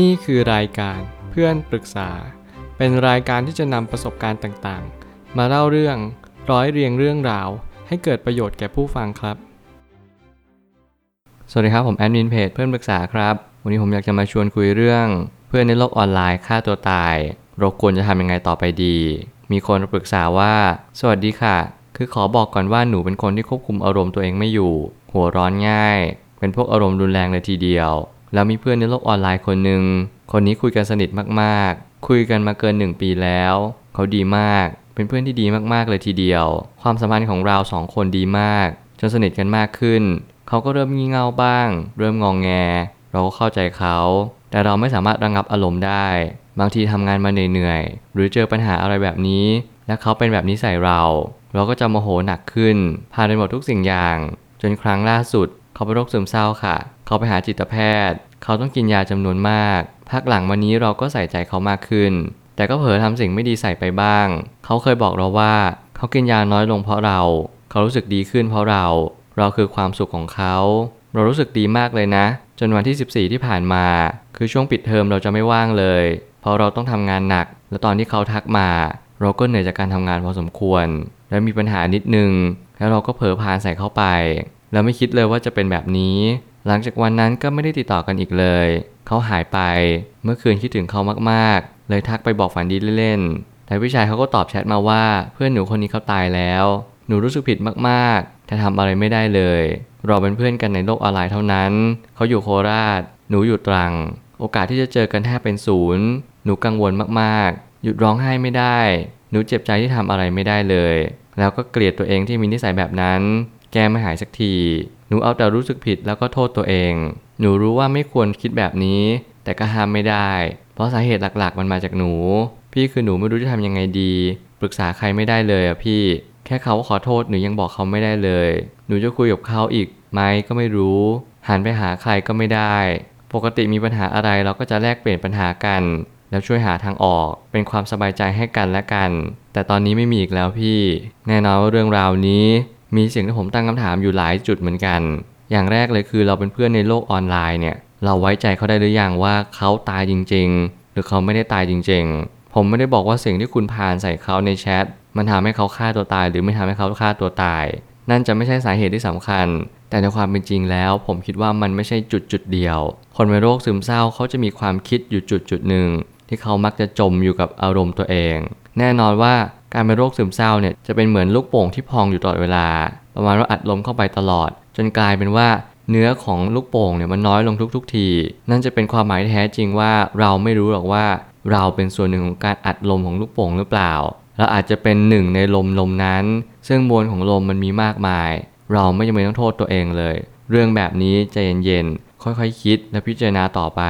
นี่คือรายการเพื่อนปรึกษา เป็นรายการที่จะนำประสบการณ์ต่างๆ มาเล่าเรื่องร้อยเรียงเรื่องราว ให้เกิดประโยชน์แก่ผู้ฟังครับ สวัสดีครับผมแอดมินเพจเพื่อนปรึกษาครับ วันนี้ผมอยากจะมาชวนคุยเรื่อง เพื่อนในโลกออนไลน์ฆ่าตัวตาย เราควรจะทำยังไงต่อไปดี มีคนปรึกษาว่า สวัสดีค่ะ คือขอบอกก่อนว่าหนูเป็นคนที่ควบคุมอารมณ์ตัวเองไม่อยู่ หัวร้อนง่าย เป็นพวกอารมณ์รุนแรงเลยทีเดียว แล้วมีเพื่อนในโลกออนไลน์คนหนึ่ง คนนี้คุยกันสนิทมากๆ คุยกันมาเกินหนึ่งปีแล้ว เขาดีมาก เป็นเพื่อนที่ดีมากๆเลยทีเดียว ความสัมพันธ์ของเราสองคนดีมาก จนสนิทกันมากขึ้น เขาก็เริ่มงี่เง่าบ้าง เริ่มงองแง เราก็เข้าใจเขา แต่เราไม่สามารถระงับอารมณ์ได้ บางทีทำงานมาเหนื่อยๆ หรือเจอปัญหาอะไรแบบนี้ และเขาเป็นแบบนี้ใส่เรา เราก็จะโมโหหนักขึ้น ผ่านไปหมดทุกสิ่งอย่าง จนครั้งล่าสุด เขาเป็นโรคซึมเศร้าค่ะ เขาไปหาจิตแพทย์ เขาต้องกินยาจำนวนมาก พักหลังวันนี้เราก็ใส่ใจเขามากขึ้น แต่ก็เผลอทำสิ่งไม่ดีใส่ไปบ้าง เขาเคยบอกเราว่า เขากินยาน้อยลงเพราะเรา เขารู้สึกดีขึ้นเพราะเรา เราคือความสุขของเขา เรารู้สึกดีมากเลยนะ จนวันที่ 14 ที่ผ่านมา คือช่วงปิดเทอมเราจะไม่ว่างเลย เพราะเราต้องทำงานหนัก และตอนที่เขาทักมา เราก็เหนื่อยจากการทำงานพอสมควร และมีปัญหานิดนึง แล้วเราก็เผลอพานใส่เข้าไป แล้วไม่คิดเลยว่าจะเป็นแบบนี้ หลังจากวันนั้นก็ไม่ได้ติดต่อกันอีกเลย เขาหายไป เมื่อคืนคิดถึงเขามากๆ เลยทักไปบอกฝันดีเล่นๆ แต่พี่ชายเขาก็ตอบแชทมาว่าเพื่อนหนูคนนี้เขาตายแล้ว หนูรู้สึกผิดมากๆ แต่ทำอะไรไม่ได้เลย เราเป็นเพื่อนกันในโลกออนไลน์เท่านั้น เขาอยู่โคราช หนูอยู่ตรัง โอกาสที่จะเจอกันแทบเป็นศูนย์ หนูกังวลมากๆ หยุดร้องไห้ไม่ได้ หนูเจ็บใจที่ทำอะไรไม่ได้เลย แล้วก็เกลียดตัวเองที่มีนิสัยแบบนั้น แก้ไม่หายสักที นูเอาแต่รู้สึกผิดแล้วก็โทษตัวเอง หนูรู้ว่าไม่ควรคิดแบบนี้ แต่ก็ห้ามไม่ได้ เพราะสาเหตุหลักๆ มันมาจากหนู พี่คือหนูไม่รู้จะทำยังไงดี ปรึกษาใครไม่ได้เลยอะพี่ แค่เขาขอโทษหนูยังบอกเขาไม่ได้เลย หนูจะคุยกับเขาอีกไหมก็ไม่รู้ หันไปหาใครก็ไม่ได้ ปกติมีปัญหาอะไรเราก็จะแลกเปลี่ยนปัญหากัน แล้วช่วยหาทางออก เป็นความสบายใจให้กันและกัน แต่ตอนนี้ไม่มีอีกแล้วพี่ แน่นอนว่าเรื่องราวนี้ มีสิ่งที่ผมตั้งคำถามอยู่หลายจุดเหมือนกัน อย่างแรกเลยคือเราเป็นเพื่อนในโลกออนไลน์เนี่ย เราไว้ใจเขาได้หรือยังว่าเขาตายจริง ๆ หรือเขาไม่ได้ตายจริง ๆ ผมไม่ได้บอกว่าสิ่งที่คุณพานใส่เขาในแชทมันทำให้เขาฆ่าตัวตาย หรือไม่ทำให้เขาฆ่าตัวตาย นั่นจะไม่ใช่สาเหตุที่สำคัญ แต่ในความเป็นจริงแล้ว ผมคิดว่ามันไม่ใช่จุดจุดเดียว คนเป็นโรคซึมเศร้าเขาจะมีความคิดอยู่จุดจุดหนึ่งที่เขามักจะจมอยู่กับอารมณ์ตัวเอง แน่นอนว่า การเป็นโรคซึมเศร้าเนี่ยจะเป็นเหมือนลูกโป่งที่พองอยู่ตลอดเวลา ประมาณว่าอัดลมเข้าไปตลอด จนกลายเป็นว่าเนื้อของลูกโป่งเนี่ยมันน้อยลงทุกๆ ที นั่นจะเป็นความหมายแท้จริงว่าเราไม่รู้หรอกว่าเราเป็นส่วนหนึ่งของการอัดลมของลูกโป่งหรือเปล่า เราอาจจะเป็นหนึ่งในลมลมนั้น ซึ่งมวลของลมมันมีมากมาย เราไม่จำเป็นต้องโทษตัวเองเลย เรื่องแบบนี้ใจเย็นๆค่อยๆคคิดและพิจารณาต่อไป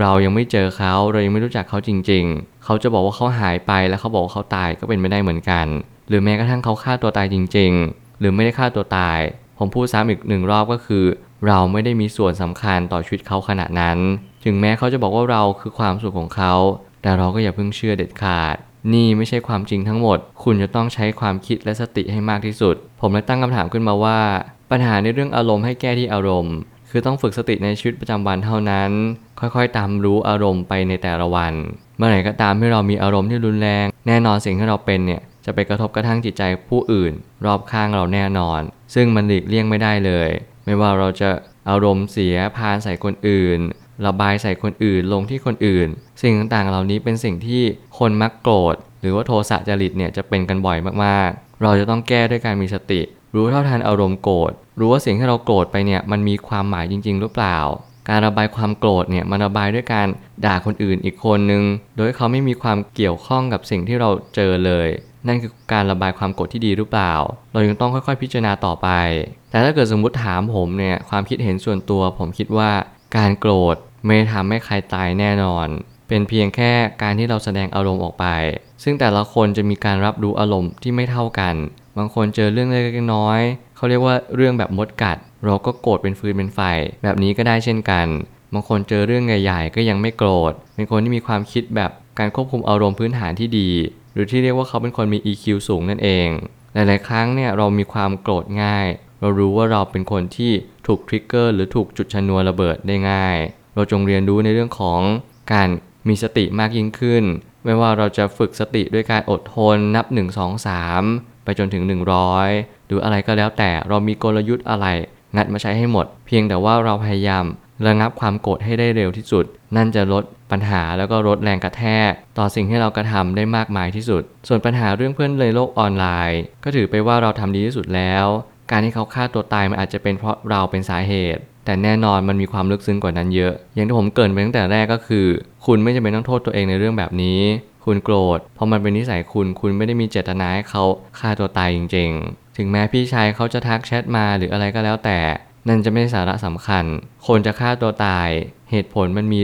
เรายังไม่เจอเขาเรายังไม่รู้จักเขาจริง ๆ เขาจะบอกว่าเขาหายไปแล้วเขาบอกว่าเขาตายก็เป็นไม่ได้เหมือนกัน หรือแม้กระทั่งเขาฆ่าตัวตายจริง ๆ หรือไม่ได้ฆ่าตัวตาย ผมพูดซ้ำอีกหนึ่งรอบก็คือ เราไม่ได้มีส่วนสำคัญต่อชีวิตเขาขนาดนั้น ถึงแม้เขาจะบอกว่าเราคือความสุขของเขา แต่เราก็อย่าเพิ่งเชื่อเด็ดขาด นี่ไม่ใช่ความจริงทั้งหมด คุณจะต้องใช้ความคิดและสติให้มากที่สุด ผมเลยตั้งคำถามขึ้นมาว่า ปัญหาในเรื่องอารมณ์ให้แก้ที่อารมณ์ คือต้องฝึกสติในชีวิตประจำวันเท่านั้น ค่อยๆ ตามรู้อารมณ์ไปในแต่ละวัน เมื่อไหร่ก็ตามที่เรามีอารมณ์ที่รุนแรง แน่นอนสิ่งที่เราเป็นเนี่ยจะไปกระทบกระทั่งจิตใจผู้อื่น รอบข้างเราแน่นอน ซึ่งมันหลีกเลี่ยงไม่ได้เลย ไม่ว่าเราจะอารมณ์เสียพานใส่คนอื่นระบายใส่คนอื่นลงที่คนอื่น สิ่งต่างๆเหล่านี้เป็นสิ่งที่คนมักโกรธ หรือว่าโทสะจริตเนี่ยจะเป็นกันบ่อยมากๆ เราจะต้องแก้ด้วยการมีสติ รู้เท่าทันอารมณ์โกรธ รู้ว่าสิ่งที่เราโกรธไปเนี่ยมันมีความหมายจริง ๆ หรือเปล่า การระบายความโกรธเนี่ยมันระบายด้วยการด่าคนอื่นอีกคนนึง โดยเขาไม่มีความเกี่ยวข้องกับสิ่งที่เราเจอเลย นั่นคือการระบายความโกรธที่ดีหรือเปล่า เรายังต้องค่อยๆ พิจารณาต่อไป แต่ถ้าเกิดสมมุติถามผมเนี่ยความคิดเห็นส่วนตัว ผมคิดว่าการโกรธไม่ทำให้ใครตายแน่นอน เป็นเพียงแค่การที่เราแสดงอารมณ์ออกไป ซึ่งแต่ละคนจะมีการรับรู้อารมณ์ที่ไม่เท่ากัน บางคนเจอเรื่องเล็กๆน้อยๆเขาเรียกว่าเรื่องแบบมดกัด เราก็โกรธเป็นฟืนเป็นไฟ แบบนี้ก็ได้เช่นกัน บางคนเจอเรื่องใหญ่ๆก็ยังไม่โกรธ เป็นคนที่มีความคิดแบบการควบคุมอารมณ์พื้นฐานที่ดี หรือที่เรียกว่าเขาเป็นคนมี EQ สูงนั่นเอง หลายๆ ครั้งเนี่ยเรามีความโกรธง่าย เรารู้ว่าเราเป็นคนที่ถูกทริกเกอร์หรือถูกจุดชนวนระเบิดได้ง่าย เราจงเรียนรู้ในเรื่องของการมีสติมากยิ่งขึ้น ไม่ว่าเราจะฝึกสติด้วยการอดทนนับ 1 2 3 ไปจนถึง 100 หรืออะไรก็แล้วแต่เรามีกลยุทธ์อะไร งัดมาใช้ให้หมด เพียงแต่ว่าเราพยายามระงับความโกรธให้ได้เร็วที่สุด นั่นจะลดปัญหาแล้วก็ลดแรงกระแทก ต่อสิ่งที่เรากระทำได้มากมายที่สุด ส่วนปัญหาเรื่องเพื่อนในโลกออนไลน์ ก็ถือไปว่าเราทำดีที่สุดแล้ว การที่เขาฆ่าตัวตายมันอาจจะเป็นเพราะเราเป็นสาเหตุ แต่แน่นอนมันมีความลึกซึ้งกว่านั้นเยอะ อย่างที่ผมเกรินไปตั้งแต่แรกก็คือ คุณไม่จำเป็นต้องโทษตัวเองในเรื่องแบบนี้ คุณโกรธ เพราะมันเป็นนิสัยคุณ คุณไม่ได้มีเจตนาให้เขาฆ่าตัวตายจริง ๆ ถึงแม้พี่ชายเขาจะทักแชทมาหรืออะไรก็แล้วแต่ นั่นจะไม่ใช่สาระสำคัญ คนจะฆ่าตัวตาย เหตุผลมันมี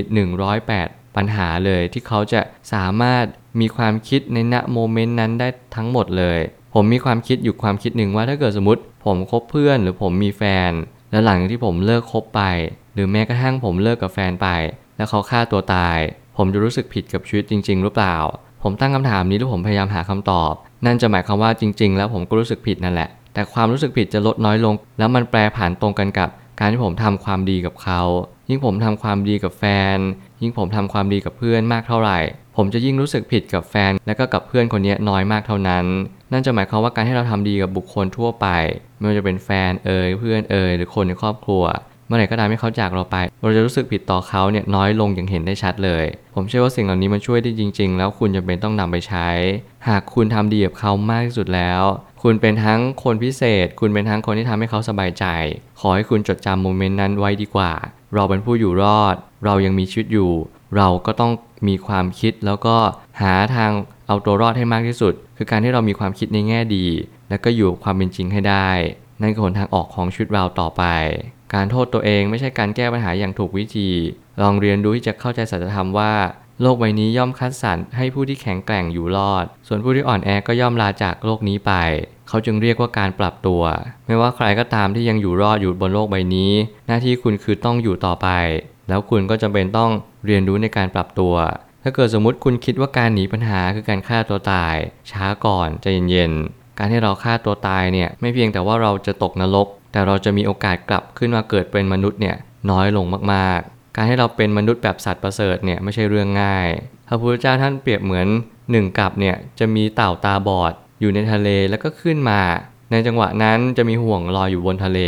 108 ปัญหาเลยที่เขาจะสามารถมีความคิดในณโมเมนต์นั้นได้ทั้งหมดเลย ผมมีความคิดอยู่ความคิดหนึ่งว่าถ้าเกิดสมมติ ผมคบเพื่อนหรือผมมีแฟน แล้วหลังที่ผมเลิกคบไป หรือแม้กระทั่งผมเลิกกับแฟนไป แล้วเขาฆ่าตัวตาย ผมจะรู้สึกผิดกับชีวิตจริง ๆ หรือเปล่า ผมตั้งคำถามนี้แล้วผมพยายามหาคำตอบ นั่นจะหมายความว่าจริง ๆ แล้วผมก็รู้สึกผิดนั่นแหละ แต่ความรู้สึกผิดจะลดน้อยลง แล้วมันแปรผันตรงกันกับการที่ผมทำความดีกับเขา ยิ่งผมทำความดีกับแฟน ยิ่งผมทำความดีกับเพื่อนมากเท่าไหร่ ผมจะยิ่งรู้สึกผิดกับแฟน และก็กับเพื่อนคนนี้น้อยมากเท่านั้น นั่นจะหมายความว่าการที่เราทำดีกับบุคคลทั่วไป ไม่ว่าจะเป็นแฟนเอ่ยเพื่อนเอ่ยหรือคนในครอบครัว เมื่อไหร่ก็ตามที่เขาจากเราไป เราจะรู้สึกผิดต่อเขาเนี่ยน้อยลงอย่างเห็นได้ชัดเลย ผมเชื่อว่าสิ่งเหล่านี้มันช่วยได้จริง ๆ แล้วคุณจะเป็นต้องนำไปใช้ หากคุณทำดีกับเขามากที่สุดแล้ว คุณเป็นทั้งคนพิเศษ คุณเป็นทั้งคนที่ทำให้เขาสบายใจ ขอให้คุณจดจำโมเมนต์นั้นไว้ดีกว่า เราเป็นผู้อยู่รอด เรายังมีชีวิตอยู่ เราก็ต้องมีความคิดแล้วก็หาทางเอาตัวรอดให้มากที่สุด คือการที่เรามีความคิดในแง่ดี และก็อยู่กับความเป็นจริงให้ได้ นั่นคือหนทางออกของชีวิตเราต่อไป การโทษตัวเองไม่ใช่การแก้ปัญหาอย่างถูกวิธี ลองเรียนรู้ที่จะเข้าใจสัจธรรมว่า โลกใบนี้ย่อมคัดสรรให้ผู้ที่แข็งแกร่งอยู่รอด ส่วนผู้ที่อ่อนแอก็ย่อมลาจากโลกนี้ไป เขาจึงเรียกว่าการปรับตัว ไม่ว่าใครก็ตามที่ยังอยู่รอดอยู่บนโลกใบนี้ หน้าที่คุณคือต้องอยู่ต่อไป แล้วคุณก็จำเป็นต้องเรียนรู้ในการปรับตัว ถ้าเกิดสมมติคุณคิดว่าการหนีปัญหาคือการฆ่าตัวตาย ช้าก่อนใจเย็นๆการที่เราฆ่าตัวตายเนี่ยไม่เพียงแต่ว่าเราจะตกนรก แต่เราจะมีโอกาสกลับขึ้นมาเกิดเป็นมนุษย์เนี่ยน้อยลงมากๆ การให้เราเป็นมนุษย์แบบสัตว์ประเสริฐเนี่ยไม่ใช่เรื่องง่าย พระพุทธเจ้าท่านเปรียบเหมือนหนึ่งกับเนี่ยจะมีเต่าตาบอดอยู่ในทะเลแล้วก็ขึ้นมา ในจังหวะนั้นจะมีห่วงลอยอยู่บนทะเล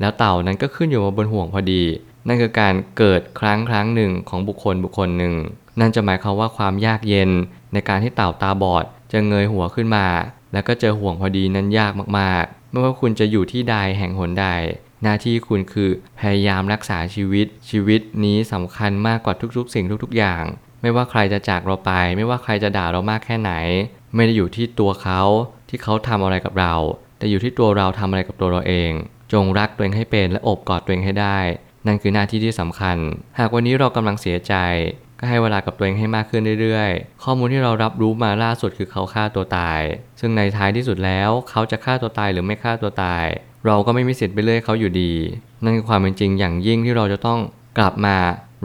แล้วเต่านั้นก็ขึ้นอยู่มาบนห่วงพอดี นั่นคือการเกิดครั้งครั้งหนึ่งของบุคคลบุคคลหนึ่ง นั่นจะหมายความว่าความยากเย็นในการที่เต่าตาบอดจะเงยหัวขึ้นมา แล้วก็เจอห่วงพอดีนั้นยากมากๆ ไม่ว่าคุณจะอยู่ที่ใดแห่งหนใด หน้าที่คุณคือพยายามรักษาชีวิต ชีวิตนี้สำคัญมากกว่าทุกๆ สิ่งทุกๆ อย่าง ไม่ว่าใครจะจากเราไป ไม่ว่าใครจะด่าเรามากแค่ไหน ไม่ได้อยู่ที่ตัวเขาที่เขาทำอะไรกับเรา แต่อยู่ที่ตัวเราทำอะไรกับตัวเราเอง จงรักตัวเองให้เป็นและอบกอดตัวเองให้ได้ นั่นคือหน้าที่ที่สำคัญ หากวันนี้เรากำลังเสียใจ ก็ให้เวลากับตัวเองให้มากขึ้นเรื่อยๆ ข้อมูลที่เรารับรู้มาล่าสุดคือเขาฆ่าตัวตาย ซึ่งในท้ายที่สุดแล้วเขาจะฆ่าตัวตายหรือไม่ฆ่าตัวตาย เราก็ไม่มีสิทธิ์ไปเลื่อยเขาอยู่ดี นั่นคือความเป็นจริงอย่างยิ่งที่เราจะต้องกลับมา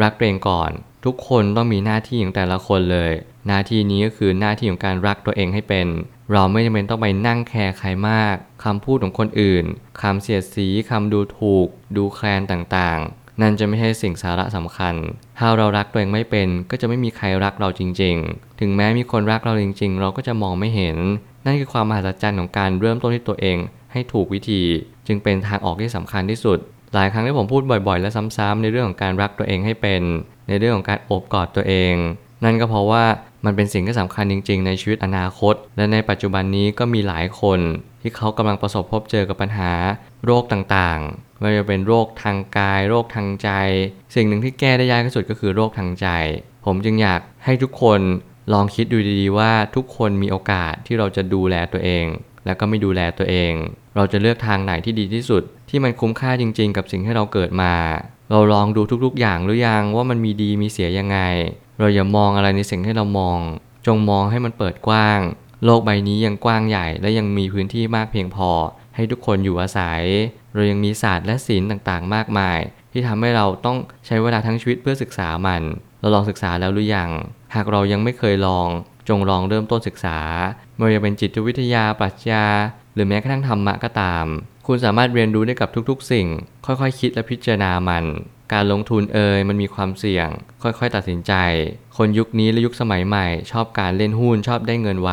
รักตัวเองก่อน ทุกคนต้องมีหน้าที่ของแต่ละคนเลย หน้าที่นี้ก็คือหน้าที่ของการรักตัวเองให้เป็น เราไม่จำเป็นต้องไปนั่งแคร์ใครมากคำพูดของคนอื่นคำเสียดสีคำดูถูก ดูแคลนต่างๆ นั่นจะไม่ใช่สิ่งสาระสำคัญ ถ้าเรารักตัวเองไม่เป็น ก็จะไม่มีใครรักเราจริง ๆ ถึงแม้มีคนรักเราจริง ๆ เราก็จะมองไม่เห็น นั่นคือความมหัศจรรย์ของการเริ่มต้นที่ตัวเอง ให้ถูกวิธี จึงเป็นทางออกที่สำคัญที่สุด หลายครั้งที่ผมพูดบ่อยๆ และซ้ำๆในเรื่องของการรักตัวเองให้เป็น ในเรื่องของการโอบกอดตัวเอง นั่นก็เพราะว่ามันเป็นสิ่งที่สำคัญจริง ๆ ในชีวิตอนาคต และในปัจจุบันนี้ก็มีหลายคน ที่เขากำลังประสบพบเจอกับปัญหาโรคต่างๆ ไม่ว่าจะเป็นโรคทางกาย โรคทางใจ สิ่งหนึ่งที่แก้ได้ยากที่สุดก็คือโรคทางใจ ผมจึงอยากให้ทุกคนลองคิดดูดีๆ ว่าทุกคนมีโอกาสที่เราจะดูแลตัวเอง แล้วก็ไม่ดูแลตัวเอง เราจะเลือกทางไหนที่ดีที่สุด ที่มันคุ้มค่าจริง ๆ กับสิ่งที่เราเกิดมา เราลองดูทุกๆ อย่างหรือยังว่ามันมีดีมีเสียยังไง เราอย่ามองอะไรในสิ่งที่เรามอง จงมองให้มันเปิดกว้าง โลกใบนี้ยังกว้างใหญ่และยังมีพื้นที่มากเพียงพอ ให้ทุกคนอยู่อาศัย เรายังมีศาสตร์และศิลป์ต่างๆ มากมาย ที่ทำให้เราต้องใช้เวลาทั้งชีวิตเพื่อศึกษามัน เราลองศึกษาแล้วหรือยัง หากเรายังไม่เคยลอง จงลองเริ่มต้นศึกษาไม่ว่าจะเป็นจิตวิทยาปรัชญา หรือแม้กระทั่งธรรมะก็ตาม คุณสามารถเรียนรู้ได้กับทุกๆ สิ่ง ค่อยๆคคิดและพิจารณามันการลงทุนเอ่ยมันมีความเสี่ยง ค่อยๆ ตัดสินใจ คนยุคนี้และยุคสมัยใหม่ ชอบการเล่นหุ้นชอบได้เงินไว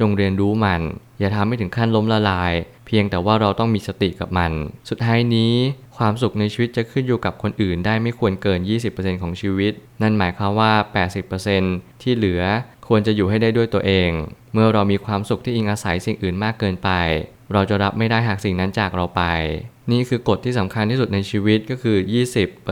จงเรียนรู้มัน อย่าทำให้ถึงขั้นล้มละลาย เพียงแต่ว่าเราต้องมีสติกับมัน สุดท้ายนี้ ความสุขในชีวิตจะขึ้นอยู่กับคนอื่นได้ไม่ควรเกิน 20%ของชีวิต นั่นหมายความว่า 80%ที่เหลือควรจะอยู่ให้ได้ด้วยตัวเอง เมื่อเรามีความสุขที่อิงอาศัยสิ่งอื่นมากเกินไป เราจะรับไม่ได้หากสิ่งนั้นจากเราไป นี่คือกฎที่สำคัญที่สุดในชีวิตก็คือ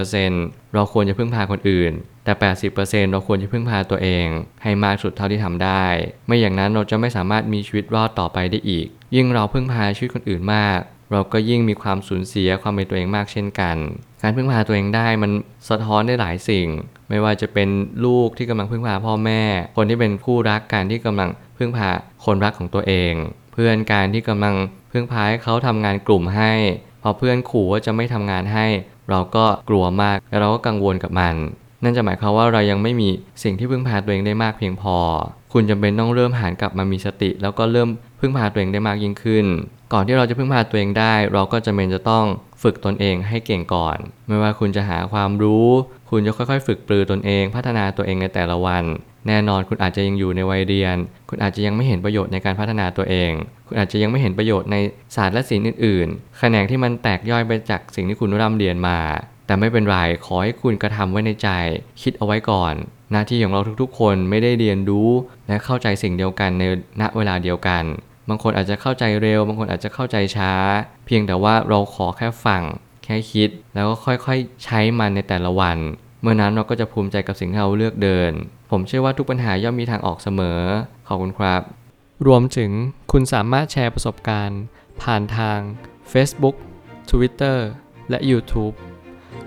20%เราควรจะพึ่งพาคนอื่น แต่ 80%เราควรจะพึ่งพาตัวเอง ให้มากสุดเท่าที่ทำได้ ไม่อย่างนั้นเราจะไม่สามารถมีชีวิตรอดต่อไปได้อีก ยิ่งเราพึ่งพาชีวิตคนอื่นมาก เราก็ยิ่งมีความสูญเสียความเป็นตัวเองมากเช่นกัน การพึ่งพาตัวเองได้มันสะท้อนได้หลายสิ่ง ไม่ว่าจะเป็นลูกที่กำลังพึ่งพาพ่อแม่ คนที่เป็นคู่รักการที่กำลังพึ่งพาคนรักของตัวเอง เพื่อนการที่กำลังพึ่งพาให้เขาทำงานกลุ่มให้ พอเพื่อนขู่ว่าจะไม่ทำงานให้ เราก็กลัวมากและเราก็กังวลกับมัน นั่นจะหมายความว่าเรายังไม่มีสิ่งที่พึ่งพาตัวเองได้มากเพียงพอ คุณจำเป็นต้องเริ่มหันกลับมามีสติ แล้วก็เริ่มพึ่งพาตัวเองได้มากยิ่งขึ้น ก่อนที่เราจะพึ่งพาตัวเองได้ เราก็จำเป็นจะต้องฝึกตนเองให้เก่งก่อน ไม่ว่าคุณจะหาความรู้ คุณจะค่อยๆ ฝึกปรือตนเอง พัฒนาตัวเองในแต่ละวัน แน่นอนคุณอาจจะยังอยู่ในวัยเรียน คุณอาจจะยังไม่เห็นประโยชน์ในการพัฒนาตัวเอง คุณอาจจะยังไม่เห็นประโยชน์ในศาสตร์และศิลป์อื่นๆ แขนงที่มันแตกย่อยไปจากสิ่งที่คุณร่ำเรียนมา แต่ไม่เป็นไรขอให้คุณกระทำไว้ในใจ คิดเอาไว้ก่อน หน้าที่ของเราทุกๆ คนไม่ได้เรียนรู้ และเข้าใจสิ่งเดียวกันในณเวลาเดียวกัน บางคนอาจจะเข้าใจเร็ว บางคนอาจจะเข้าใจช้า เพียงแต่ว่าเราขอแค่ฟังแค่คิด แล้วก็ค่อยๆ ใช้มันในแต่ละวัน เมื่อนั้นเราก็จะภูมิใจกับสิ่งที่เราเลือกเดิน ผมเชื่อว่าทุกปัญหาย่อมมีทางออกเสมอขอบคุณครับ รวมถึงคุณสามารถแชร์ประสบการณ์ ผ่านทาง Facebook Twitter และ YouTube